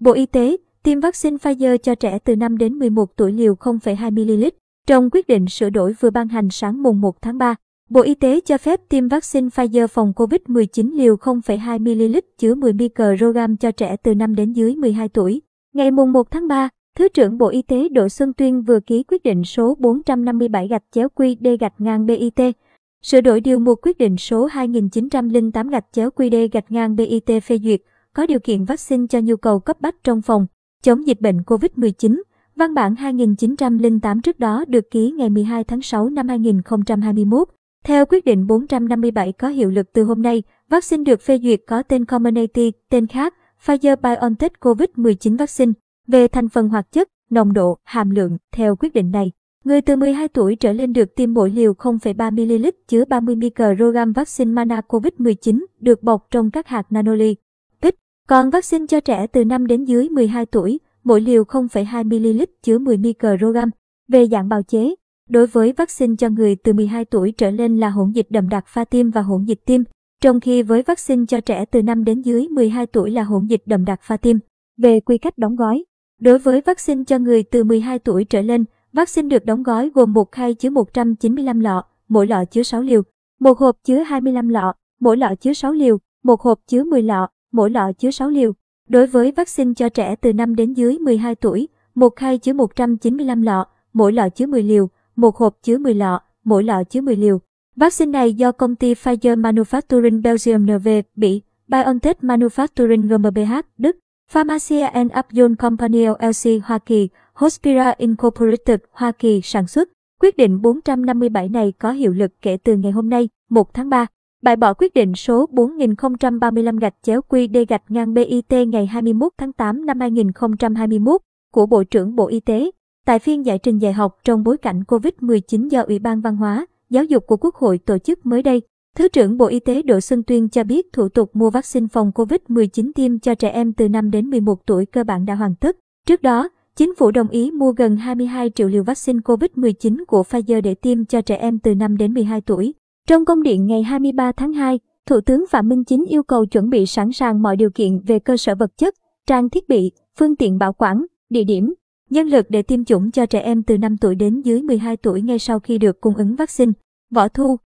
Bộ Y tế, tiêm vaccine Pfizer cho trẻ từ 5 đến 11 tuổi liều 0,2ml. Trong quyết định sửa đổi vừa ban hành sáng mùng 1 tháng 3, Bộ Y tế cho phép tiêm vaccine Pfizer phòng COVID-19 liều 0,2ml chứa 10 microgram cho trẻ từ 5 đến dưới 12 tuổi. Ngày mùng 1 tháng 3, Thứ trưởng Bộ Y tế Đỗ Xuân Tuyên vừa ký quyết định số 457 gạch chéo QD gạch ngang BIT, sửa đổi điều một quyết định số 2908 gạch chéo QD gạch ngang BIT phê duyệt, có điều kiện vaccine cho nhu cầu cấp bách trong phòng chống dịch bệnh COVID-19. Văn bản 2908 trước đó được ký ngày 12 tháng 6 năm 2021. Theo quyết định 457 có hiệu lực từ hôm nay, vaccine được phê duyệt có tên Comirnaty, tên khác, Pfizer-BioNTech COVID-19 vaccine. Về thành phần hoạt chất, nồng độ, hàm lượng, theo quyết định này, người từ 12 tuổi trở lên được tiêm mỗi liều 0,3ml chứa 30 microgram vaccine Mana COVID-19 được bọc trong các hạt nanoli. Còn vaccine cho trẻ từ 5 đến dưới 12 tuổi, mỗi liều 0,2ml chứa 10 microgram. Về dạng bào chế, đối với vaccine cho người từ 12 tuổi trở lên là hỗn dịch đậm đặc pha tiêm và hỗn dịch tiêm, trong khi với vaccine cho trẻ từ 5 đến dưới 12 tuổi là hỗn dịch đậm đặc pha tiêm. Về quy cách đóng gói, Đối với vaccine cho người từ 12 tuổi trở lên, vaccine được đóng gói gồm một khay chứa 195 lọ, mỗi lọ chứa 6 liều, một hộp chứa 25 lọ, mỗi lọ chứa 6 liều, một hộp chứa 10 lọ, mỗi lọ chứa 6 liều. Đối với vaccine cho trẻ từ 5 đến dưới 12 tuổi, một khay chứa 195 lọ, mỗi lọ chứa 10 liều, một hộp chứa 10 lọ, mỗi lọ chứa 10 liều. Vaccine này do công ty Pfizer Manufacturing Belgium NV, Bỉ, BioNTech Manufacturing GmbH, Đức, Pharmacia and Upjohn Company LLC Hoa Kỳ, Hospira Incorporated Hoa Kỳ sản xuất. Quyết định 457 này có hiệu lực kể từ ngày hôm nay, 1 tháng 3. Bãi bỏ quyết định số 4035 gạch chéo quy đê gạch ngang BIT ngày 21 tháng 8 năm 2021 của Bộ trưởng Bộ Y tế. Tại phiên giải trình dạy học trong bối cảnh COVID-19 do Ủy ban Văn hóa, Giáo dục của Quốc hội tổ chức mới đây, Thứ trưởng Bộ Y tế Đỗ Xuân Tuyên cho biết thủ tục mua vaccine phòng COVID-19 tiêm cho trẻ em từ 5 đến 11 tuổi cơ bản đã hoàn tất. Trước đó, chính phủ đồng ý mua gần 22 triệu liều vaccine COVID-19 của Pfizer để tiêm cho trẻ em từ 5 đến 12 tuổi. Trong công điện ngày 23 tháng 2, Thủ tướng Phạm Minh Chính yêu cầu chuẩn bị sẵn sàng mọi điều kiện về cơ sở vật chất, trang thiết bị, phương tiện bảo quản, địa điểm, nhân lực để tiêm chủng cho trẻ em từ 5 tuổi đến dưới 12 tuổi ngay sau khi được cung ứng vaccine. Võ Thu,